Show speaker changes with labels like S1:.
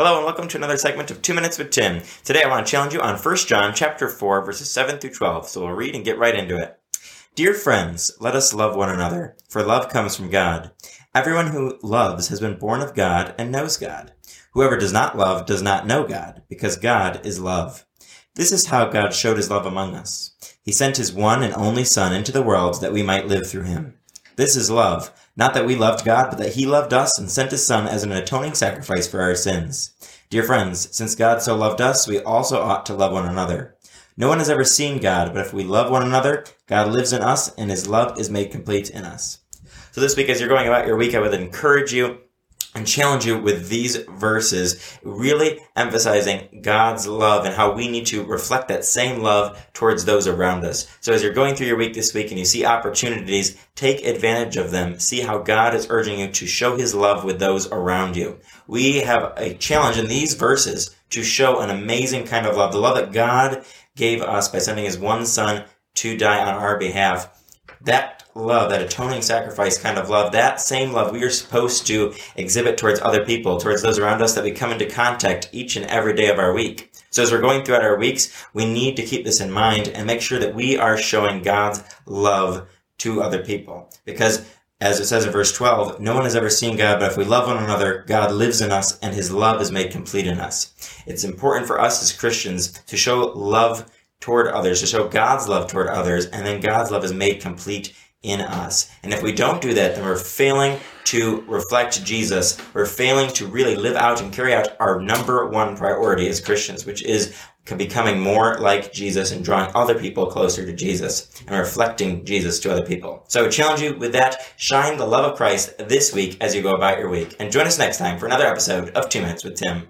S1: Hello and welcome to another segment of 2 Minutes with Tim. Today I want to challenge you on 1 John chapter 4 verses 7 through 12. So we'll read and get right into it. Dear friends, let us love one another, for love comes from God. Everyone who loves has been born of God and knows God. Whoever does not love does not know God, because God is love. This is how God showed his love among us. He sent his one and only Son into the world that we might live through him. This is love, not that we loved God, but that he loved us and sent his Son as an atoning sacrifice for our sins. Dear friends, since God so loved us, we also ought to love one another. No one has ever seen God, but if we love one another, God lives in us and his love is made complete in us. So this week, as you're going about your week, I would encourage you and challenge you with these verses, really emphasizing God's love and how we need to reflect that same love towards those around us. So as you're going through your week this week and you see opportunities, take advantage of them. See how God is urging you to show his love with those around you. We have a challenge in these verses to show an amazing kind of love, the love that God gave us by sending his one son to die on our behalf. That love, that atoning sacrifice kind of love, that same love we are supposed to exhibit towards other people, towards those around us that we come into contact each and every day of our week. So as we're going throughout our weeks, we need to keep this in mind and make sure that we are showing God's love to other people. Because as it says in verse 12, no one has ever seen God, but if we love one another, God lives in us and his love is made complete in us. It's important for us as Christians to show love toward others, to show God's love toward others, and then God's love is made complete in us. And if we don't do that, then we're failing to reflect Jesus. We're failing to really live out and carry out our number one priority as Christians, which is becoming more like Jesus and drawing other people closer to Jesus and reflecting Jesus to other people. So I challenge you with that. Shine the love of Christ this week as you go about your week. And join us next time for another episode of Two Minutes with Tim.